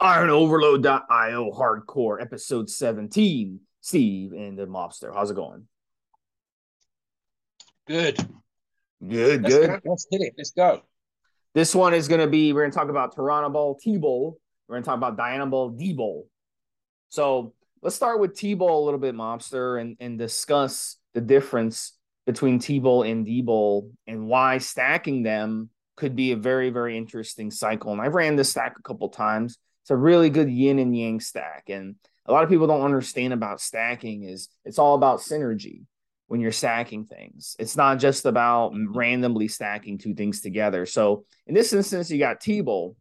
IronOverload.io Hardcore, episode 17. Steve and the Mobster. How's it going? Good. Good, Let's good. go. Let's hit it. Let's go. This one is going to be, we're going to talk about Turinabol, T Bol. We're going to talk about Dianabol, D Bol. So let's start with T Bol a little bit, Mobster, and, and discuss the difference between T Bol and D Bol and why stacking them could be a very, very interesting cycle. And I've ran this stack a couple times. It's a really good yin and yang stack. And a lot of people don't understand about stacking is it's all about synergy when you're stacking things. It's not just about randomly stacking two things together. So in this instance, you got T-Bol.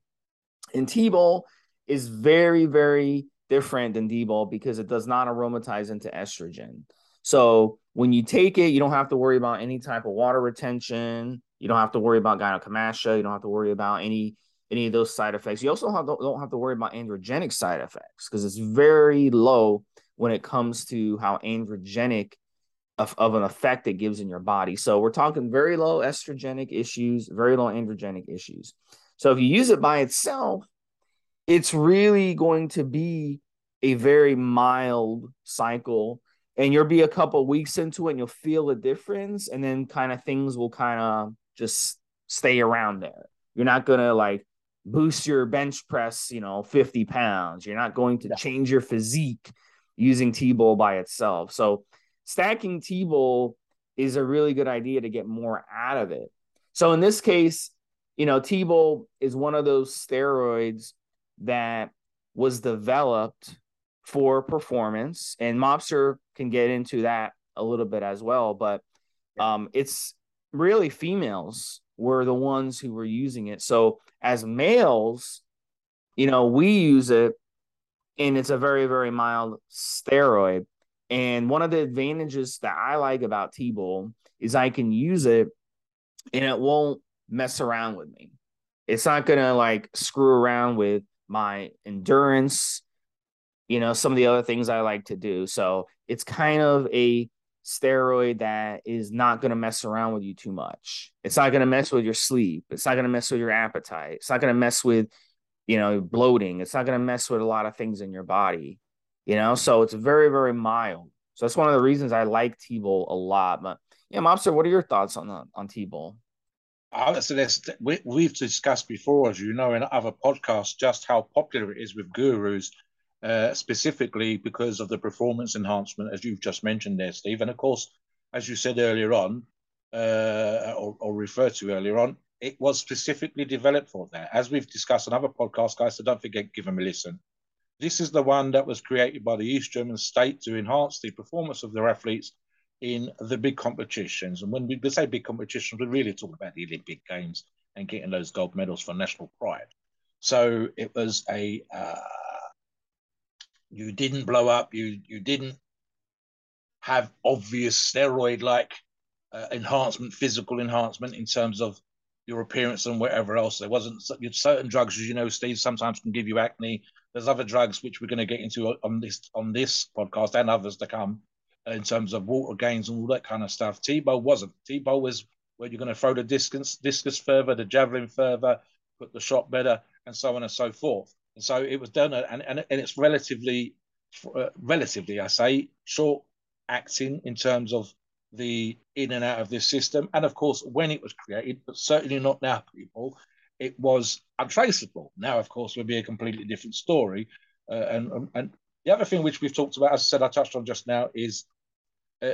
And T-Bol is very, very different than D-Bol because it does not aromatize into estrogen. So when you take it, you don't have to worry about any type of water retention. You don't have to worry about gynecomastia. You don't have to worry about any any of those side effects. You also have, don't, have to worry about androgenic side effects because it's very low when it comes to how androgenic of, of an effect it gives in your body. So we're talking very low estrogenic issues, very low androgenic issues. So if you use it by itself, it's really going to be a very mild cycle and you'll be a couple weeks into it and you'll feel a difference and then kind of things will kind of just stay around there. You're not going to like boost your bench press, you know, 50 pounds. You're not going to change your physique using T-Bol by itself. So stacking T-Bol is a really good idea to get more out of it. So in this case, you know, T-Bol is one of those steroids that was developed for performance and Mobster can get into that a little bit as well, but um it's really females were the ones who were using it. So as males, you know, we use it and it's a very, very mild steroid. And one of the advantages that I like about T-Bol is I can use it and it won't mess around with me. It's not gonna like screw around with my endurance, you know, some of the other things I like to do. So it's kind of a steroid that is not going to mess around with you too much. It's not going to mess with your sleep. It's not going to mess with your appetite. It's not going to mess with, you know, bloating. It's not going to mess with a lot of things in your body, you know? So it's very, very mild. So that's one of the reasons I like T-Bol a lot. But yeah, Mobster, what are your thoughts on, the, on T-Bol? Uh, so we, we've discussed before, as you know, in other podcasts, just how popular it is with gurus, uh, specifically because of the performance enhancement, as you've just mentioned there, Steve. And of course, as you said earlier on, uh, or, or referred to earlier on, it was specifically developed for that. As we've discussed in other podcasts, guys, so don't forget, give them a listen. This is the one that was created by the East German state to enhance the performance of their athletes in the big competitions. And when we say big competitions, we really talk about the Olympic Games and getting those gold medals for national pride. So it was a uh, you didn't blow up, you you didn't have obvious steroid like uh, enhancement, physical enhancement in terms of your appearance and whatever else. There wasn't certain drugs, as you know, Steve, sometimes can give you acne. There's other drugs which we're going to get into on this on this podcast and others to come in terms of water gains and all that kind of stuff. T-Bol wasn't. T-Bol was where you're going to throw the discus, discus further, the javelin further, put the shot better, and so on and so forth. And so it was done, and, and, and it's relatively, uh, relatively, I say, short acting in terms of the in and out of this system. And of course, when it was created, but certainly not now, people, it was untraceable. Now, of course, would be a completely different story. Uh, and, and the other thing which we've talked about, as I said, I touched on just now, is uh,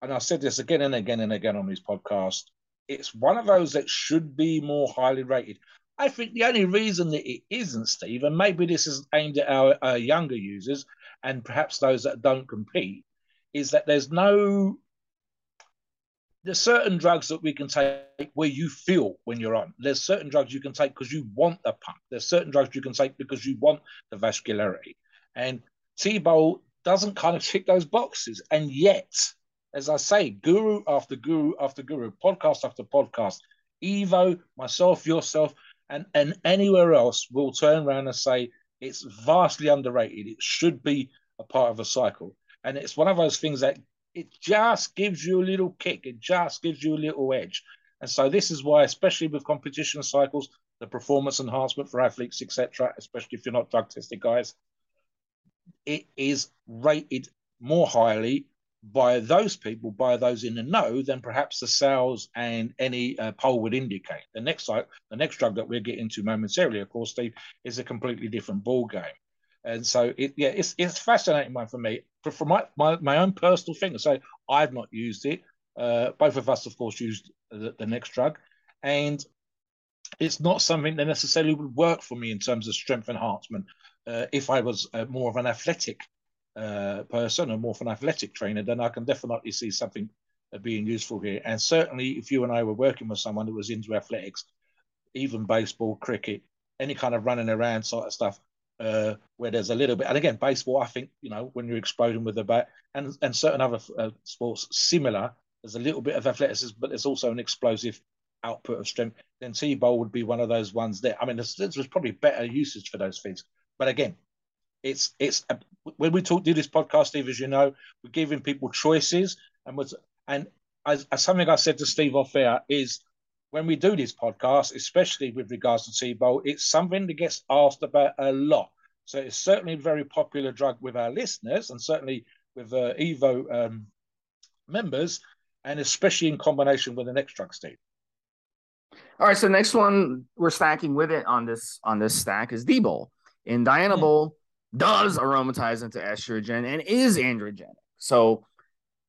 and I've said this again and again and again on this podcast, it's one of those that should be more highly rated. I think the only reason that it isn't, Steve, and maybe this is aimed at our, our younger users and perhaps those that don't compete, is that there's no there's certain drugs that we can take where you feel when you're on. There's certain drugs you can take because you want the pump. There's certain drugs you can take because you want the vascularity. And T-Bol doesn't kind of tick those boxes. And yet, as I say, guru after guru after guru, podcast after podcast, Evo, myself, yourself, and, and anywhere else will turn around and say it's vastly underrated. It should be a part of a cycle. And it's one of those things that it just gives you a little kick. It just gives you a little edge. And so this is why, especially with competition cycles, the performance enhancement for athletes, etc., especially if you're not drug tested guys, it is rated more highly by those people, by those in the know, than perhaps the sales and any uh, poll would indicate. The next the next drug that we'll get into momentarily, of course, Steve, is a completely different ball game. And so, it, yeah, it's it's fascinating one for me. For, for my, my my own personal thing, so I've not used it. Uh, both of us, of course, used the, the next drug, and it's not something that necessarily would work for me in terms of strength enhancement. Uh, if I was uh, more of an athletic uh, person or more of an athletic trainer, then I can definitely see something uh, being useful here. And certainly, if you and I were working with someone that was into athletics, even baseball, cricket, any kind of running around sort of stuff, uh, where there's a little bit, and again, baseball, I think, you know, when you're exploding with the bat, and, and certain other uh, sports similar, there's a little bit of athleticism, but there's also an explosive output of strength. Then T-Bol would be one of those ones there. I mean, there's, there's probably better usage for those things. But again, it's it's a, when we talk do this podcast, Steve, as you know, we're giving people choices, and was and as, as something I said to Steve off air is when we do this podcast, especially with regards to T-Bol, it's something that gets asked about a lot. So it's certainly a very popular drug with our listeners and certainly with uh, Evo um, members, and especially in combination with the next drug, Steve. All right, so next one we're stacking with it on this on this stack is D-Bol. And Dianabol mm. Does aromatize into estrogen and is androgenic. So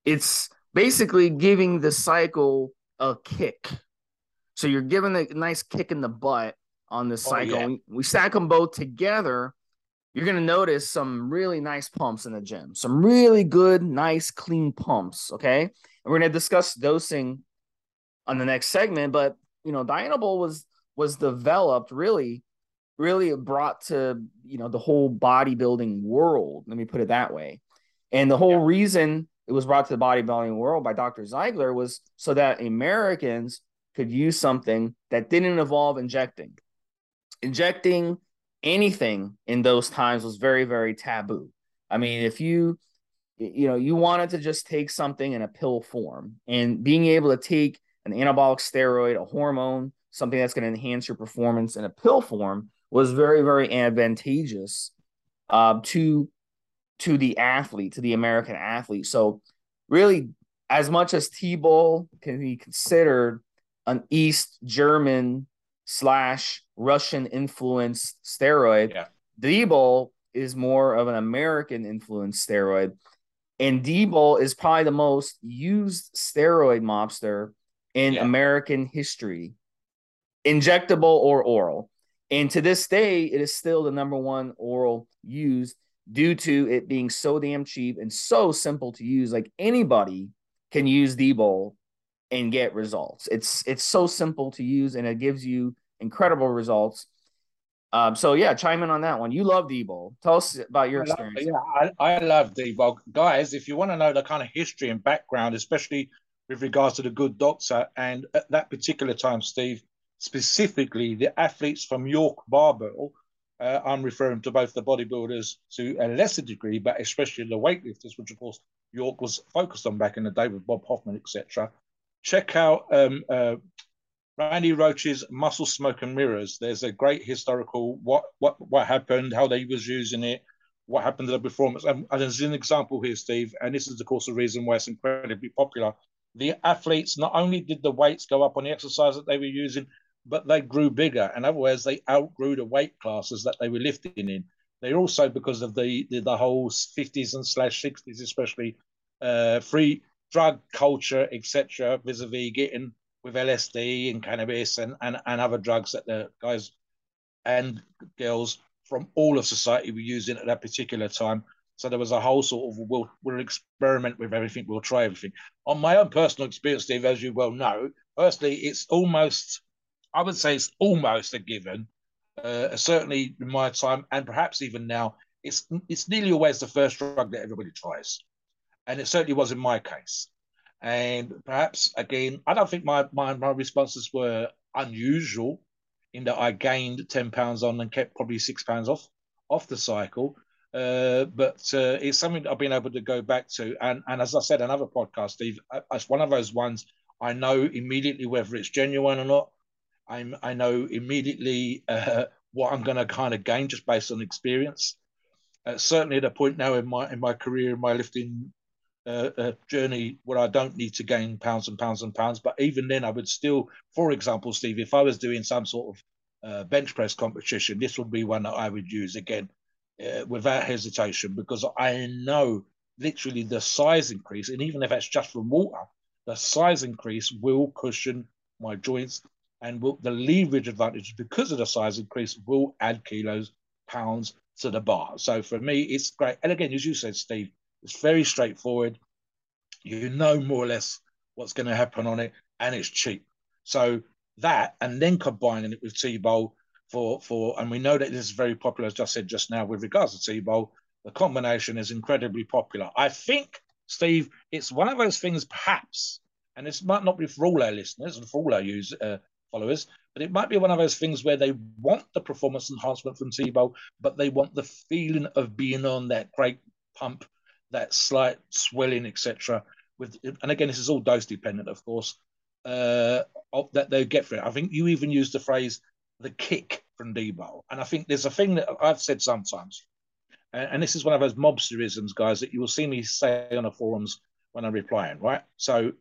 it's basically giving the cycle a kick so you're giving a nice kick in the butt on this oh, cycle. Oh, yeah. We stack them both together. You're gonna notice some really nice pumps in the gym, some really good, nice, clean pumps. Okay, and we're gonna discuss dosing on the next segment. But you know, Dianabol was was developed really, really brought to you know the whole bodybuilding world. Let me put it that way. And the whole yeah. reason it was brought to the bodybuilding world by Dr. Ziegler was so that Americans could use something that didn't involve injecting. Injecting anything in those times was very, very taboo. I mean, if you you know you wanted to just take something in a pill form and being able to take an anabolic steroid, a hormone, something that's going to enhance your performance in a pill form was very, very advantageous uh, to to the athlete, to the American athlete. So, really, as much as T-Bol can be considered an East German slash Russian influenced steroid. Yeah. D-Bol is more of an American influenced steroid. And D-Bol is probably the most used steroid mobster in yeah. American history, injectable or oral. And to this day, it is still the number one oral used due to it being so damn cheap and so simple to use. Like anybody can use D-Bol and get results. It's it's so simple to use and it gives you incredible results. Um, so yeah, chime in on that one. You love D-Bol. Tell us about your experience. yeah, I, I love D-Bol. Guys, if you want to know the kind of history and background, especially with regards to the good doctor, and at that particular time, Steve, specifically the athletes from York Barbell, uh, I'm referring to both the bodybuilders to a lesser degree, but especially the weightlifters, which of course York was focused on back in the day with Bob Hoffman, etc check out um, uh, Randy Roach's Muscle Smoke and Mirrors. There's a great historical what what what happened, how they was using it, what happened to the performance. And, and there's an example here, Steve, and this is of course the reason why it's incredibly popular. The athletes not only did the weights go up on the exercise that they were using, but they grew bigger. In other words, they outgrew the weight classes that they were lifting in. They also, because of the the, the whole 50s and slash 60s, especially uh, free drug culture, etc., vis-a-vis getting with LSD and cannabis and, and, and other drugs that the guys and girls from all of society were using at that particular time. So there was a whole sort of we'll we'll experiment with everything, we'll try everything. On my own personal experience, Steve, as you well know, firstly, it's almost I would say it's almost a given. Uh, certainly in my time, and perhaps even now, it's it's nearly always the first drug that everybody tries, and it certainly was in my case. And perhaps again, I don't think my my, my responses were unusual in that I gained ten pounds on and kept probably six pounds off off the cycle. Uh, but uh, it's something I've been able to go back to. And and as I said, another podcast, Steve, it's one of those ones I know immediately whether it's genuine or not. I'm I know immediately uh, what I'm going to kind of gain just based on experience. Uh, certainly at a point now in my in my career, in my lifting uh, uh, journey, where I don't need to gain pounds and pounds and pounds. But even then, I would still, for example, Steve, if I was doing some sort of uh, bench press competition, this would be one that I would use again uh, without hesitation because I know literally the size increase, and even if that's just from water, the size increase will cushion my joints and will, the leverage advantage because of the size increase will add kilos, pounds to the bar. So for me, it's great. And again, as you said, Steve, it's very straightforward. You know more or less what's going to happen on it, and it's cheap. So that, and then combining it with T-Bol for for, and we know that this is very popular, as just said just now, with regards to T-Bol. The combination is incredibly popular. I think, Steve, it's one of those things, perhaps, and this might not be for all our listeners and for all our users, uh, followers, but it might be one of those things where they want the performance enhancement from T-Bol, but they want the feeling of being on that great pump, that slight swelling, etc. With and again, this is all dose dependent, of course. Uh, that they get for it. I think you even used the phrase "the kick" from T-Bol, and I think there's a thing that I've said sometimes, and, and this is one of those mobsterisms, guys, that you will see me say on the forums when I'm replying, right? So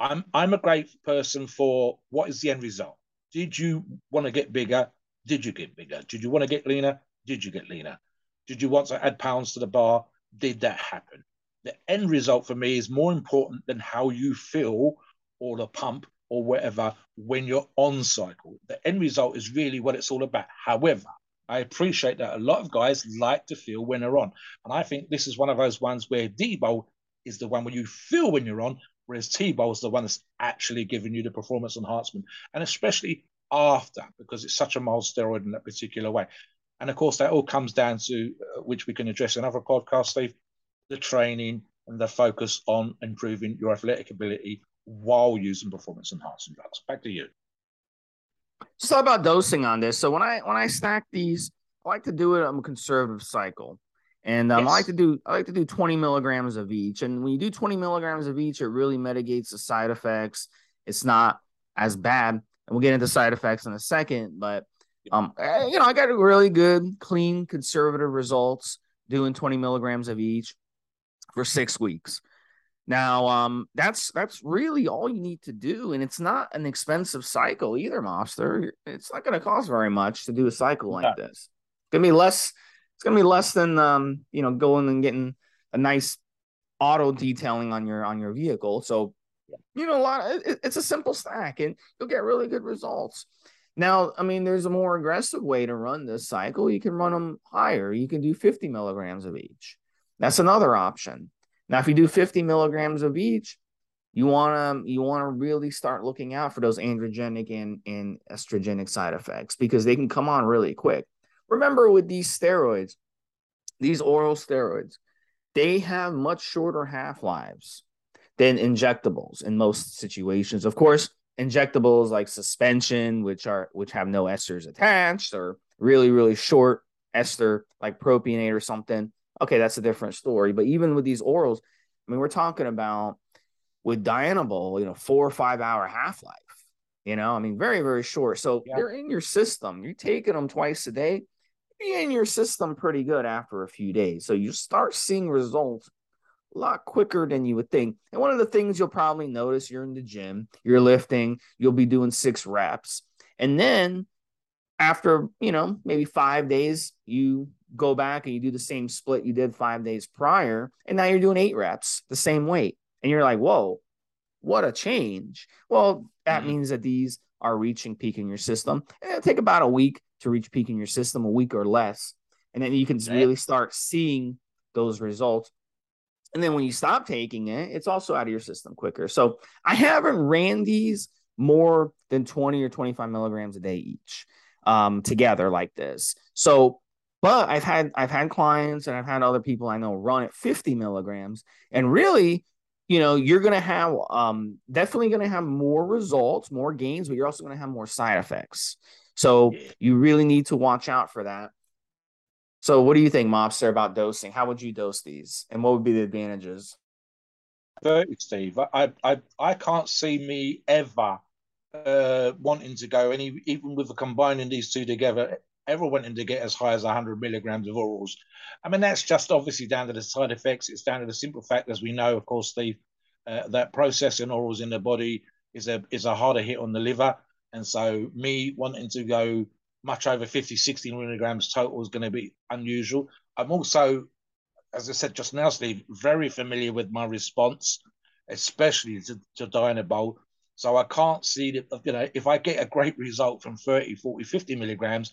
I'm I'm a great person for what is the end result. Did you want to get bigger? Did you get bigger? Did you want to get leaner? Did you get leaner? Did you want to add pounds to the bar? Did that happen? The end result for me is more important than how you feel or the pump or whatever when you're on cycle. The end result is really what it's all about. However, I appreciate that a lot of guys like to feel when they're on. And I think this is one of those ones where T-Bol is the one where you feel when you're on whereas T-Bol is the one that's actually giving you the performance enhancement, and especially after because it's such a mild steroid in that particular way. And of course, that all comes down to uh, which we can address in other podcasts, Steve, the training and the focus on improving your athletic ability while using performance enhancing drugs. Back to you. Just about dosing on this. So when I when I stack these, I like to do it on a conservative cycle. And um, yes. I like to do I like to do 20 milligrams of each. And when you do 20 milligrams of each, it really mitigates the side effects. It's not as bad. And we'll get into side effects in a second. But um, eh, you know, I got really good, clean, conservative results doing 20 milligrams of each for six weeks. Now, um, that's that's really all you need to do, and it's not an expensive cycle either, Mobster. It's not going to cost very much to do a cycle like this. It's gonna be less it's gonna be less than um, you know, going and getting a nice auto detailing on your on your vehicle. So, you know, a lot. Of, it, it's a simple stack, and you'll get really good results. Now, I mean, there's a more aggressive way to run this cycle. You can run them higher. You can do 50 milligrams of each. That's another option. Now, if you do 50 milligrams of each, you want to you want to really start looking out for those androgenic and, and estrogenic side effects because they can come on really quick. Remember, with these steroids, these oral steroids, they have much shorter half lives than injectables in most situations. Of course, injectables like suspension, which are which have no esters attached, or really really short ester like propionate or something. Okay, that's a different story. But even with these orals, I mean, we're talking about with Dianabol, you know, four or five hour half life. You know, I mean, very very short. So yeah. they're in your system. You're taking them twice a day be in your system pretty good after a few days. So you start seeing results a lot quicker than you would think. And one of the things you'll probably notice you're in the gym, you're lifting, you'll be doing six reps. And then after, you know, maybe five days, you go back and you do the same split you did five days prior. And now you're doing eight reps, the same weight. And you're like, whoa, what a change. Well, that mm-hmm. means that these are reaching peak in your system. And it'll take about a week to reach peak in your system, a week or less. And then you can really start seeing those results. And then when you stop taking it, it's also out of your system quicker. So I haven't ran these more than 20 or 25 milligrams a day each um, together like this. So, but I've had I've had clients and I've had other people I know run at 50 milligrams, and really, you know, you're gonna have um, definitely gonna have more results, more gains, but you're also gonna have more side effects. So you really need to watch out for that. So, what do you think, Mobster, about dosing? How would you dose these, and what would be the advantages? Thirty, Steve. I I I can't see me ever uh, wanting to go any even with the combining these two together, ever wanting to get as high as 100 milligrams of orals. I mean, that's just obviously down to the side effects. It's down to the simple fact, as we know, of course, Steve, uh, that processing orals in the body is a is a harder hit on the liver, and so me wanting to go much over 50, 60 milligrams total is going to be unusual. I'm also, as I said just now, Steve, very familiar with my response, especially to, to Dianabol. So I can't see that, you know, if I get a great result from 30, 40, 50 milligrams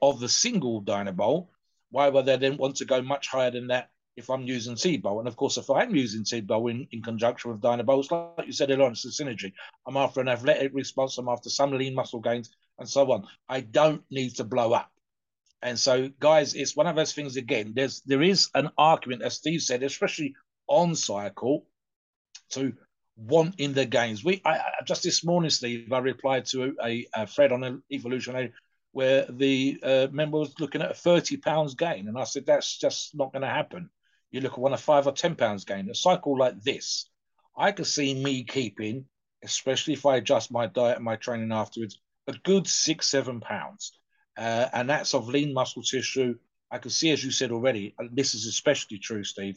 of the single Dianabol, why would I then want to go much higher than that if I'm using Seedbol? And of course, if I'm using Seedbol in, in conjunction with Dianabol, like you said earlier it's a synergy. I'm after an athletic response, I'm after some lean muscle gains, and so on. I don't need to blow up. And so, guys, it's one of those things again. There's there is an argument, as Steve said, especially on cycle, to want in the gains. We I, just this morning, Steve, I replied to a, a thread on evolution where the uh, member was looking at a 30 pounds gain. And I said, that's just not going to happen. You look at one of five or 10 pounds gain. A cycle like this, I could see me keeping, especially if I adjust my diet and my training afterwards, a good six, seven pounds. Uh, and that's of lean muscle tissue. I can see, as you said already, this is especially true, Steve.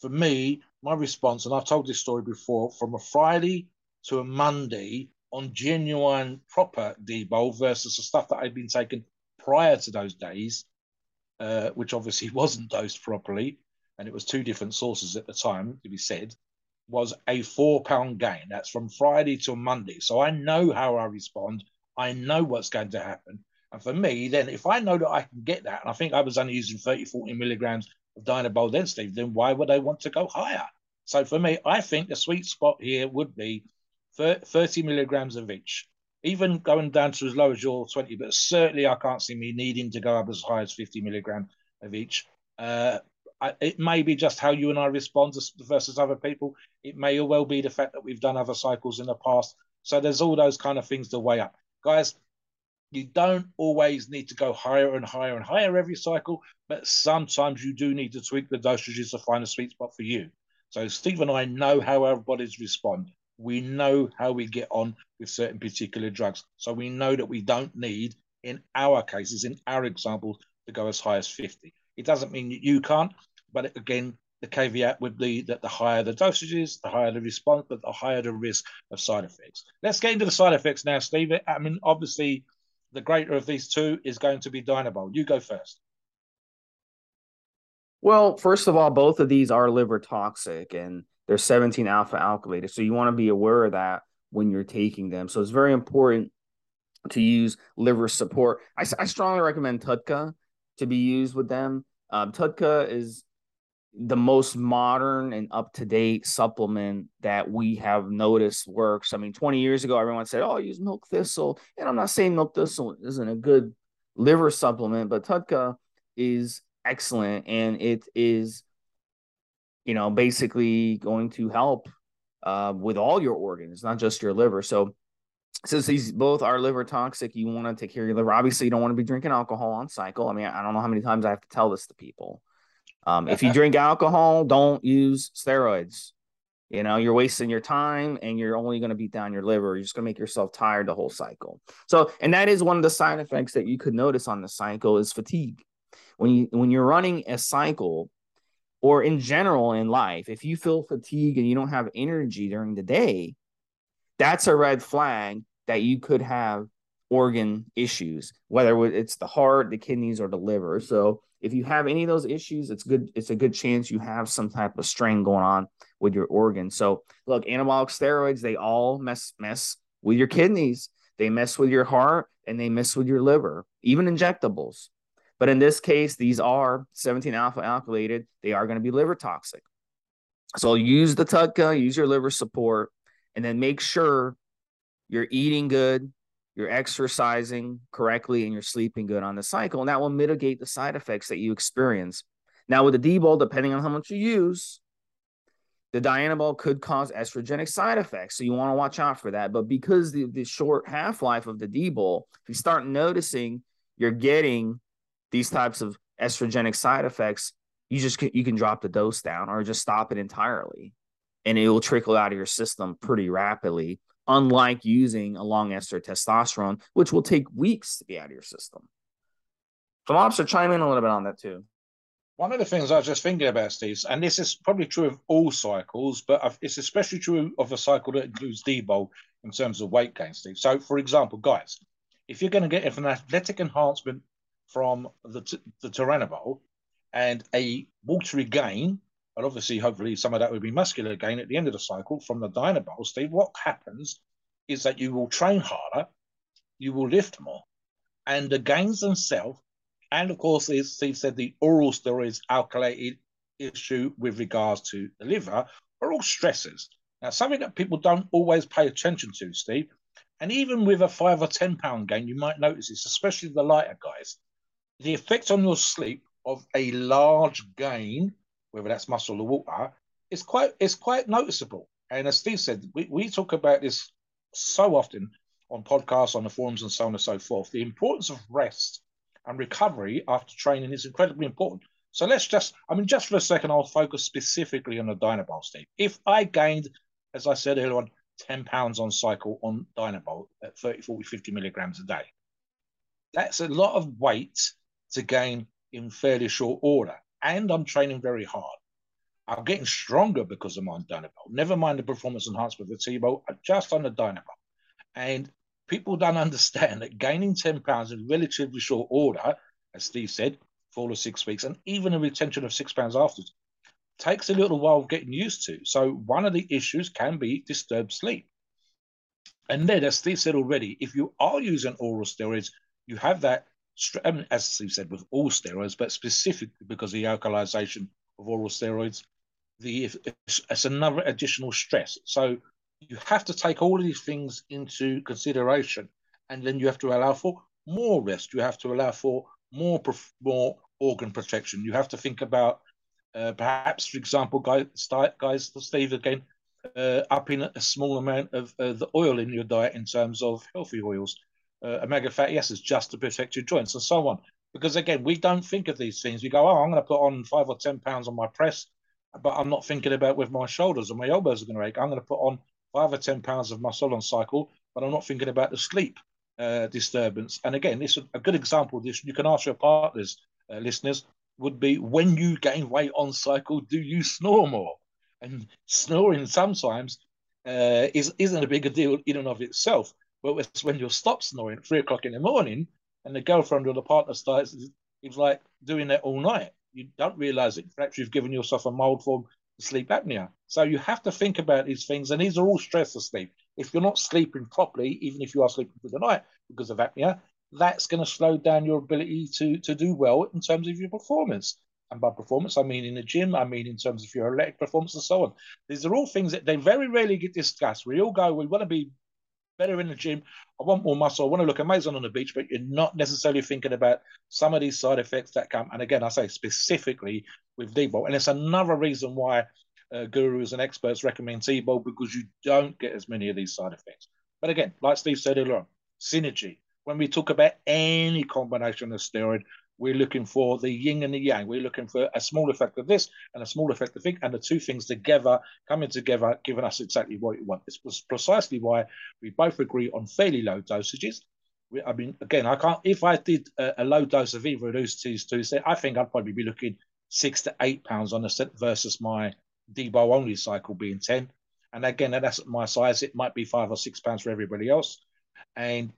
For me, my response, and I've told this story before, from a Friday to a Monday on genuine, proper D-bol versus the stuff that I'd been taking prior to those days, uh, which obviously wasn't dosed properly, and it was two different sources at the time, to be said, was a four pound gain. That's from Friday to Monday. So I know how I respond I know what's going to happen. And for me, then if I know that I can get that, and I think I was only using 30, 40 milligrams of Dianabol then, Steve, then why would I want to go higher? So for me, I think the sweet spot here would be 30 milligrams of each, even going down to as low as your 20, but certainly I can't see me needing to go up as high as 50 milligrams of each. Uh, It may be just how you and I respond versus other people. It may well be the fact that we've done other cycles in the past. So there's all those kind of things to weigh up guys, you don't always need to go higher and higher and higher every cycle, but sometimes you do need to tweak the dosages to find a sweet spot for you. So Steve and I know how our bodies respond. We know how we get on with certain particular drugs. So we know that we don't need, in our cases, in our examples, to go as high as 50. It doesn't mean that you can't, but again, the caveat would be that the higher the dosages, the higher the response, but the higher the risk of side effects. Let's get into the side effects now, Steve. I mean, obviously, the greater of these two is going to be Dianabol. You go first. Well, first of all, both of these are liver toxic and they're 17 alpha alkylated. So you want to be aware of that when you're taking them. So it's very important to use liver support. I, I strongly recommend TUDCA to be used with them. Um, TUDCA is the most modern and up to date supplement that we have noticed works. I mean, 20 years ago, everyone said, Oh, use milk thistle. And I'm not saying milk thistle isn't a good liver supplement, but TUDCA is excellent and it is, you know, basically going to help uh, with all your organs, not just your liver. So, since these both are liver toxic, you want to take care of your liver. Obviously, you don't want to be drinking alcohol on cycle. I mean, I don't know how many times I have to tell this to people. Um, if you drink alcohol, don't use steroids. You know, you're wasting your time and you're only going to beat down your liver. You're just going to make yourself tired the whole cycle. So, and that is one of the side effects that you could notice on the cycle is fatigue. When you when you're running a cycle or in general in life, if you feel fatigue and you don't have energy during the day, that's a red flag that you could have organ issues, whether it's the heart, the kidneys, or the liver. So if you have any of those issues, it's good. It's a good chance you have some type of strain going on with your organs. So look, anabolic steroids, they all mess mess with your kidneys. They mess with your heart and they mess with your liver, even injectables. But in this case, these are 17 alpha alkylated. They are going to be liver toxic. So use the TUDCA, use your liver support, and then make sure you're eating good, you're exercising correctly, and you're sleeping good on the cycle. And that will mitigate the side effects that you experience. Now, with the D-bol, depending on how much you use, the Dianabol could cause estrogenic side effects. So you want to watch out for that. But because the, the short half-life of the D-bol, if you start noticing you're getting these types of estrogenic side effects, you just can, you can drop the dose down or just stop it entirely, and it will trickle out of your system pretty rapidly. Unlike using a long ester testosterone, which will take weeks to be out of your system. So, Mobster, chime in a little bit on that too. One of the things I was just thinking about, Steve, and this is probably true of all cycles, but it's especially true of a cycle that includes D-bol in terms of weight gain, Steve. So, for example, guys, if you're going to get an athletic enhancement from the, the Turinabol and a watery gain, and obviously, hopefully, some of that will be muscular gain at the end of the cycle from the Dianabol, Steve, what happens is that you will train harder, you will lift more, and the gains themselves, and of course, as Steve said, the oral steroids alkylated issue with regards to the liver are all stresses. Now, something that people don't always pay attention to, Steve, and even with a five or 10 pound gain, you might notice this, especially the lighter guys the effect on your sleep of a large gain, whether that's muscle or water, it's quite is quite noticeable. And as Steve said, we, we talk about this so often on podcasts, on the forums, and so on and so forth. The importance of rest and recovery after training is incredibly important. So let's just, I mean, just for a second, I'll focus specifically on the Dianabol, Steve. If I gained, as I said earlier on, 10 pounds on cycle on Dianabol at 30, 40, 50 milligrams a day, that's a lot of weight to gain in fairly short order. And I'm training very hard. I'm getting stronger because I'm on Dianabol. Never mind the performance enhancement with the T-Bol, just on the Dianabol. And people don't understand that gaining 10 pounds in relatively short order, as Steve said, four or six weeks, and even a retention of six pounds afterwards, takes a little while getting used to. So one of the issues can be disturbed sleep. And then, as Steve said already, if you are using oral steroids, you have that as Steve said, with all steroids, but specifically because of the alkalization of oral steroids, the it's another additional stress. So you have to take all of these things into consideration, and then you have to allow for more rest. You have to allow for more more organ protection. You have to think about uh, perhaps, for example, guys, guys, Steve again, uh, upping a small amount of uh, the oil in your diet in terms of healthy oils uh, omega fatty acids just to protect your joints and so on. Because again, we don't think of these things. We go, oh, I'm going to put on five or 10 pounds on my press, but I'm not thinking about with my shoulders and my elbows are going to ache. I'm going to put on five or 10 pounds of muscle on cycle, but I'm not thinking about the sleep uh, disturbance. And again, this is a good example of this. You can ask your partners, uh, listeners, would be when you gain weight on cycle, do you snore more? And snoring sometimes uh, is, isn't a bigger deal in and of itself. But it's when you stop snoring at three o'clock in the morning and the girlfriend or the partner starts, it's like doing that all night. You don't realize that perhaps you've given yourself a mild form of sleep apnea. So you have to think about these things, and these are all stress of sleep. If you're not sleeping properly, even if you are sleeping through the night because of apnea, that's going to slow down your ability to to do well in terms of your performance. And by performance, I mean in the gym, I mean in terms of your athletic performance and so on. These are all things that they very rarely get discussed. We all go, we want to be better in the gym. I want more muscle. I want to look amazing on the beach, but you're not necessarily thinking about some of these side effects that come. And again, I say specifically with D-bol. And it's another reason why uh, gurus and experts recommend T-bol because you don't get as many of these side effects. But again, like Steve said earlier on, synergy. When we talk about any combination of steroid, we're looking for the yin and the yang. We're looking for a small effect of this and a small effect of thing, and the two things together, coming together, giving us exactly what we want. This was precisely why we both agree on fairly low dosages. We, I mean, again, I can't. If I did a, a low dose of either of those two, two I think I'd probably be looking six to eight pounds on a set versus my D-bol only cycle being ten. And again, that's my size. It might be five or six pounds for everybody else. And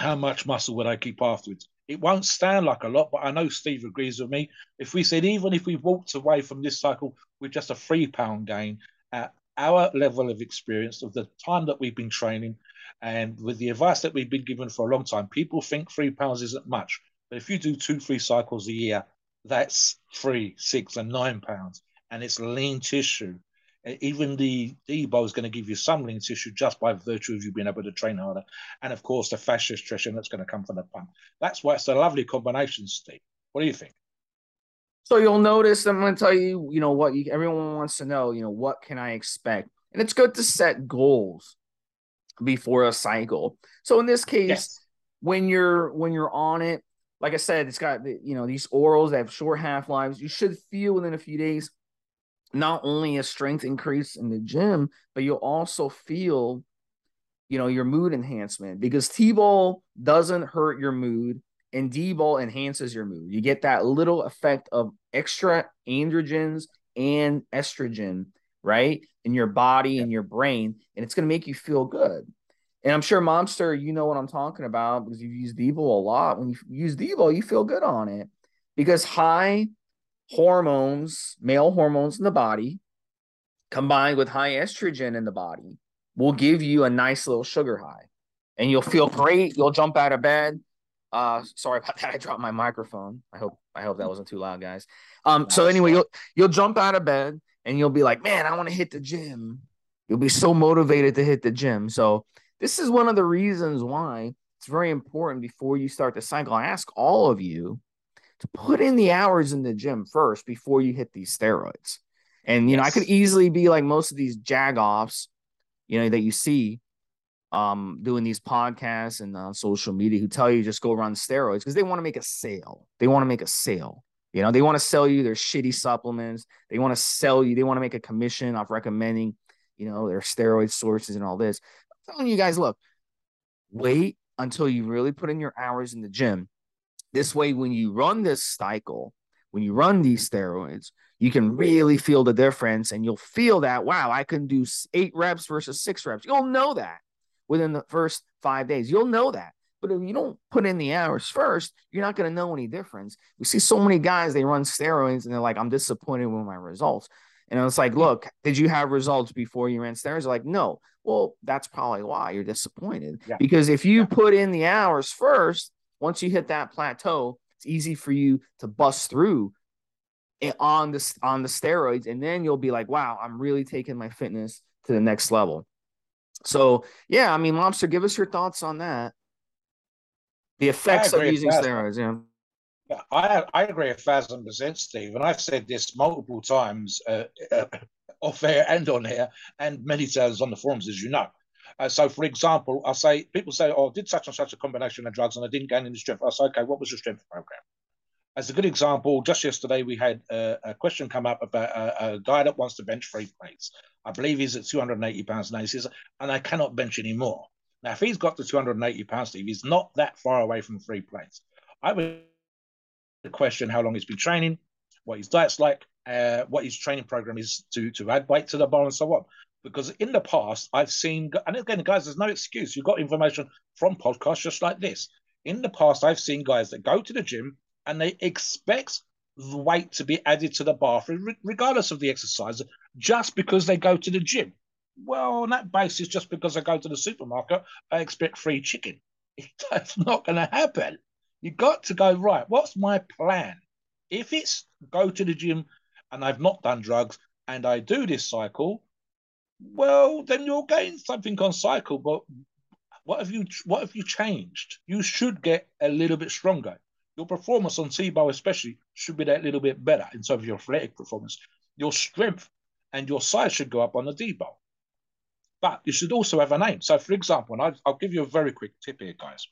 how much muscle would I keep afterwards? It won't sound like a lot, but I know Steve agrees with me. If we said even if we walked away from this cycle with just a three pound gain at our level of experience of the time that we've been training and with the advice that we've been given for a long time, people think three pounds isn't much. But if you do two, three cycles a year, that's three, six, and nine pounds, and it's lean tissue. Even the debo is going to give you some lean tissue just by virtue of you being able to train harder, and of course the fascia stretching that's going to come from the pump. That's why it's a lovely combination, Steve. What do you think? So you'll notice I'm going to tell you, you know, what you, everyone wants to know, you know, what can I expect? And it's good to set goals before a cycle. So in this case, yes. when you're when you're on it, like I said, it's got you know these orals that have short half lives. You should feel within a few days not only a strength increase in the gym, but you'll also feel, you know, your mood enhancement because T-bol doesn't hurt your mood and D-bol enhances your mood. You get that little effect of extra androgens and estrogen, right, in your body and your brain, and it's going to make you feel good. And I'm sure, Mobster, you know what I'm talking about because you've used Devo a lot. When you use Devo, you feel good on it because high hormones, male hormones in the body, combined with high estrogen in the body, will give you a nice little sugar high. And you'll feel great. You'll jump out of bed. Uh, sorry about that. I dropped my microphone. I hope I hope that wasn't too loud, guys. Um, so anyway, you'll you'll jump out of bed and you'll be like, man, I want to hit the gym. You'll be so motivated to hit the gym. So this is one of the reasons why it's very important before you start the cycle. I ask all of you to put in the hours in the gym first before you hit these steroids. And you yes. know, I could easily be like most of these jagoffs, you know, that you see um doing these podcasts and on social media who tell you just go run steroids because they want to make a sale. They want to make a sale. You know, they want to sell you their shitty supplements. They want to sell you, they want to make a commission off recommending, you know, their steroid sources and all this I'm telling you guys, look, wait until you really put in your hours in the gym. This way, when you run this cycle, when you run these steroids, you can really feel the difference and you'll feel that, wow, I can do eight reps versus six reps. You'll know that within the first five days. You'll know that. But if you don't put in the hours first, you're not going to know any difference. We see so many guys, they run steroids and they're like, I'm disappointed with my results. And it's like, look, did you have results before you ran stairs? Like, no. Well, that's probably why you're disappointed. Yeah. Because if you yeah. put in the hours first, once you hit that plateau, it's easy for you to bust through on the on the steroids, and then you'll be like, wow, I'm really taking my fitness to the next level. So yeah, I mean, Mobster, give us your thoughts on that. The effects of using steroids, yeah. I I agree a thousand percent, Steve, and I've said this multiple times uh, uh, off air and on air, and many times on the forums, as you know. Uh, so, for example, I say people say, "Oh, I did such and such a combination of drugs, and I didn't gain any strength." I say, "Okay, what was your strength program?" As a good example, just yesterday we had a, a question come up about a, a, guy that wants to bench three plates. I believe he's at 280 pounds now. He says, and I cannot bench anymore. Now, if he's got to 280 pounds, Steve, he's not that far away from three plates. I would question how long he's been training, what his diet's like, uh, what his training program is to to add weight to the bar and so on. Because in the past, I've seen, and again, guys, there's no excuse. You've got information from podcasts just like this. In the past, I've seen guys that go to the gym and they expect the weight to be added to the bar, regardless of the exercise, just because they go to the gym. Well, on that basis, just because I go to the supermarket, I expect free chicken. That's not going to happen. You've got to go right. What's my plan? If it's go to the gym and I've not done drugs and I do this cycle, well, then you'll gain something on cycle. But what have you what have you changed? You should get a little bit stronger. Your performance on T-bol especially should be that little bit better in terms of your athletic performance. Your strength and your size should go up on the D-bol. But you should also have a name. So, for example, and I'll, I'll give you a very quick tip here, guys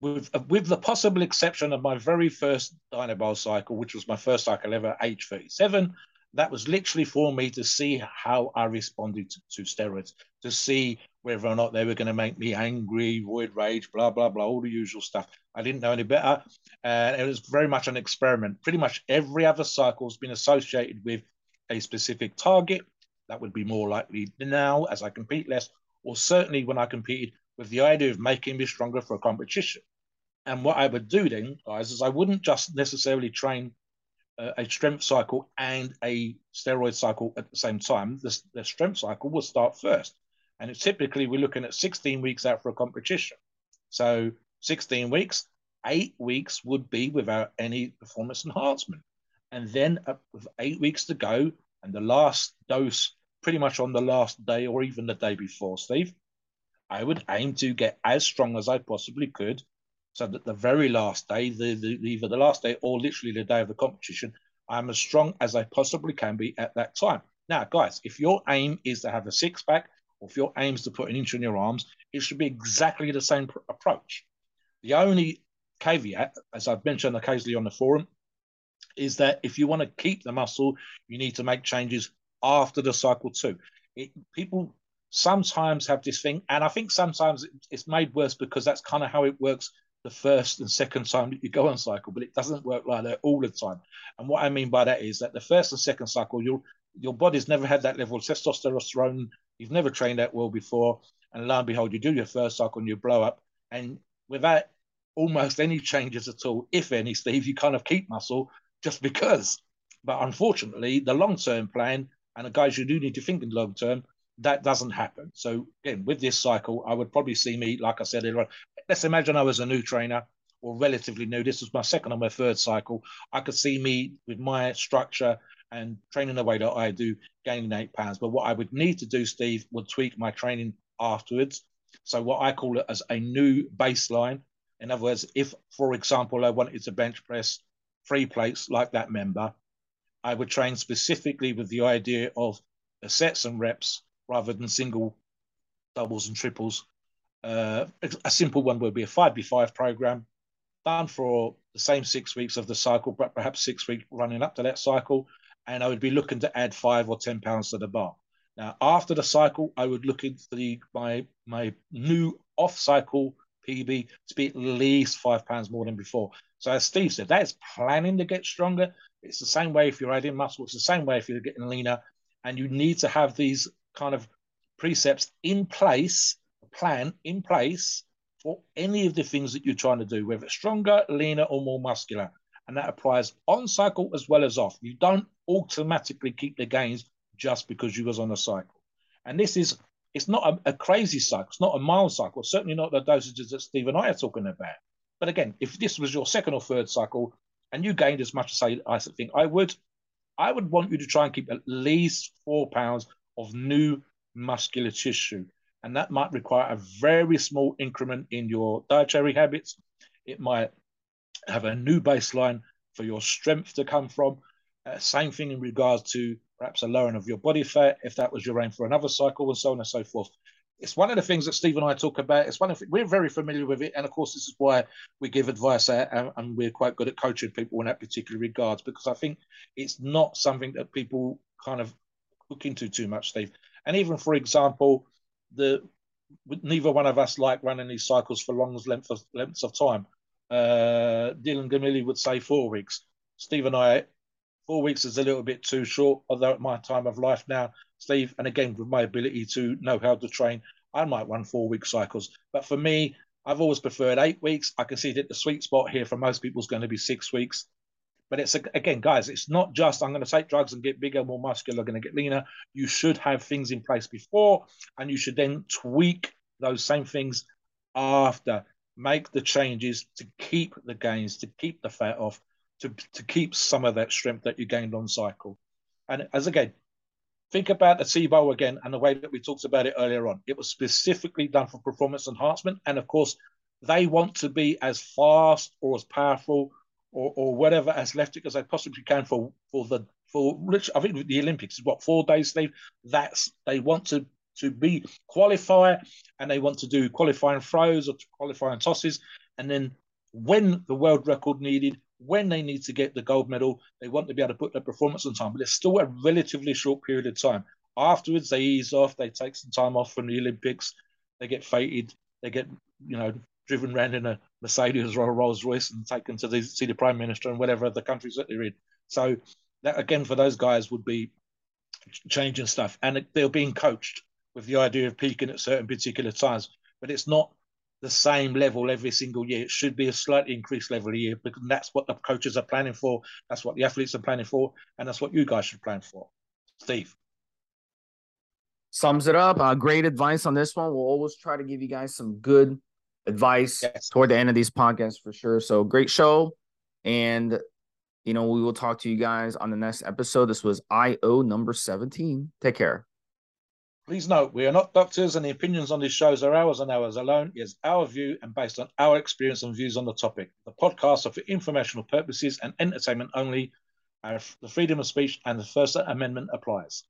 with with the possible exception of my very first Dianabol cycle, which was my first cycle ever, age 37, that was literally for me to see how I responded to, steroids, to see whether or not they were going to make me angry, void rage, blah, blah, blah, all the usual stuff. I didn't know any better. And it was very much an experiment. Pretty much every other cycle has been associated with a specific target. That would be more likely now as I compete less, or certainly when I competed with the idea of making me stronger for a competition. And what I would do then, guys, is I wouldn't just necessarily train uh, a strength cycle and a steroid cycle at the same time. The, the strength cycle will start first. And typically we're looking at 16 weeks out for a competition. So 16 weeks, eight weeks would be without any performance enhancement. And then uh, with eight weeks to go, and the last dose pretty much on the last day or even the day before, Steve, I would aim to get as strong as I possibly could so that the very last day, the, the, either the last day or literally the day of the competition, I'm as strong as I possibly can be at that time. Now, guys, if your aim is to have a six pack or if your aim is to put an inch on your arms, it should be exactly the same pr- approach. The only caveat, as I've mentioned occasionally on the forum, is that if you want to keep the muscle, you need to make changes after the cycle two. It, people sometimes have this thing, and I think sometimes it's made worse because that's kind of how it works the first and second time that you go on cycle, but it doesn't work like that all the time. And what I mean by that is that the first and second cycle, your your body's never had that level of testosterone. You've never trained that well before, and lo and behold, you do your first cycle and you blow up, and without almost any changes at all, if any, Steve, you kind of keep muscle just because. But unfortunately, the long term plan and the guys you do need to think in long term, that doesn't happen. So again, with this cycle, I would probably see me, like I said earlier, let's imagine I was a new trainer or relatively new. This was my second or my third cycle. I could see me with my structure and training the way that I do, gaining eight pounds. But what I would need to do, Steve, would tweak my training afterwards. So what I call it as a new baseline. In other words, if, for example, I wanted to bench press three plates like that member, I would train specifically with the idea of the sets and reps rather than single doubles and triples. Uh, a simple one would be a 5v5 program done for the same six weeks of the cycle, but perhaps six weeks running up to that cycle. And I would be looking to add five or 10 pounds to the bar. Now, after the cycle, I would look into the my my new off cycle PB to be at least five pounds more than before. So as Steve said, that is planning to get stronger. It's the same way if you're adding muscle. It's the same way if you're getting leaner. And you need to have these kind of precepts in place, a plan in place for any of the things that you're trying to do, whether it's stronger, leaner, or more muscular. And that applies on cycle as well as off. You don't automatically keep the gains just because you was on a cycle. And this is it's not a, a, crazy cycle, it's not a mild cycle, certainly not the dosages that Steve and I are talking about. But again, if this was your second or third cycle and you gained as much as I, I think I would, I would want you to try and keep at least four pounds of new muscular tissue. And that might require a very small increment in your dietary habits. It might have a new baseline for your strength to come from. Uh, same thing in regards to perhaps a lowering of your body fat, if that was your aim for another cycle, and so on and so forth. It's one of the things that Steve and I talk about. It's one of the, we're very familiar with it, and of course, this is why we give advice out, and, and we're quite good at coaching people in that particular regards because I think it's not something that people kind of look into too much, Steve. And even for example, the neither one of us like running these cycles for long lengths of lengths of time. Uh, Dylan Gemelli would say four weeks. Steve and I Four weeks is a little bit too short, although at my time of life now, Steve, and again, with my ability to know how to train, I might run four week cycles. But for me, I've always preferred eight weeks. I can see that the sweet spot here for most people is going to be six weeks. But it's again, guys, it's not just I'm going to take drugs and get bigger, more muscular, going to get leaner. You should have things in place before, and you should then tweak those same things after. Make the changes to keep the gains, to keep the fat off, to, to keep some of that strength that you gained on cycle. And as again, think about the SIBO again and the way that we talked about it earlier on. It was specifically done for performance enhancement. And of course, they want to be as fast or as powerful or, or whatever athletic as I possibly can for, for the for which I think the Olympics is what four days, Steve. That's they want to to be qualify and they want to do qualifying throws or qualifying tosses. And then when the world record needed, when they need to get the gold medal, they want to be able to put their performance on time. But it's still a relatively short period of time. Afterwards, they ease off. They take some time off from the Olympics. They get fated. They get, you know, driven around in a Mercedes or a Rolls Royce and taken to the, see the Prime Minister and whatever the countries that they're in. So that again for those guys would be changing stuff, and they're being coached with the idea of peaking at certain particular times. But it's not the same level every single year. It should be a slightly increased level a year because that's what the coaches are planning for. That's what the athletes are planning for, and that's what you guys should plan for. Steve sums it up. Uh, great advice on this one. We'll always try to give you guys some good advice yes. toward the end of these podcasts for sure. So great show. And you know, we will talk to you guys on the next episode. This was IO number 17. Take care. Please note, we are not doctors, and the opinions on these shows are ours and ours alone. It is our view and based on our experience and views on the topic. The podcasts are for informational purposes and entertainment only. The freedom of speech and the First Amendment applies.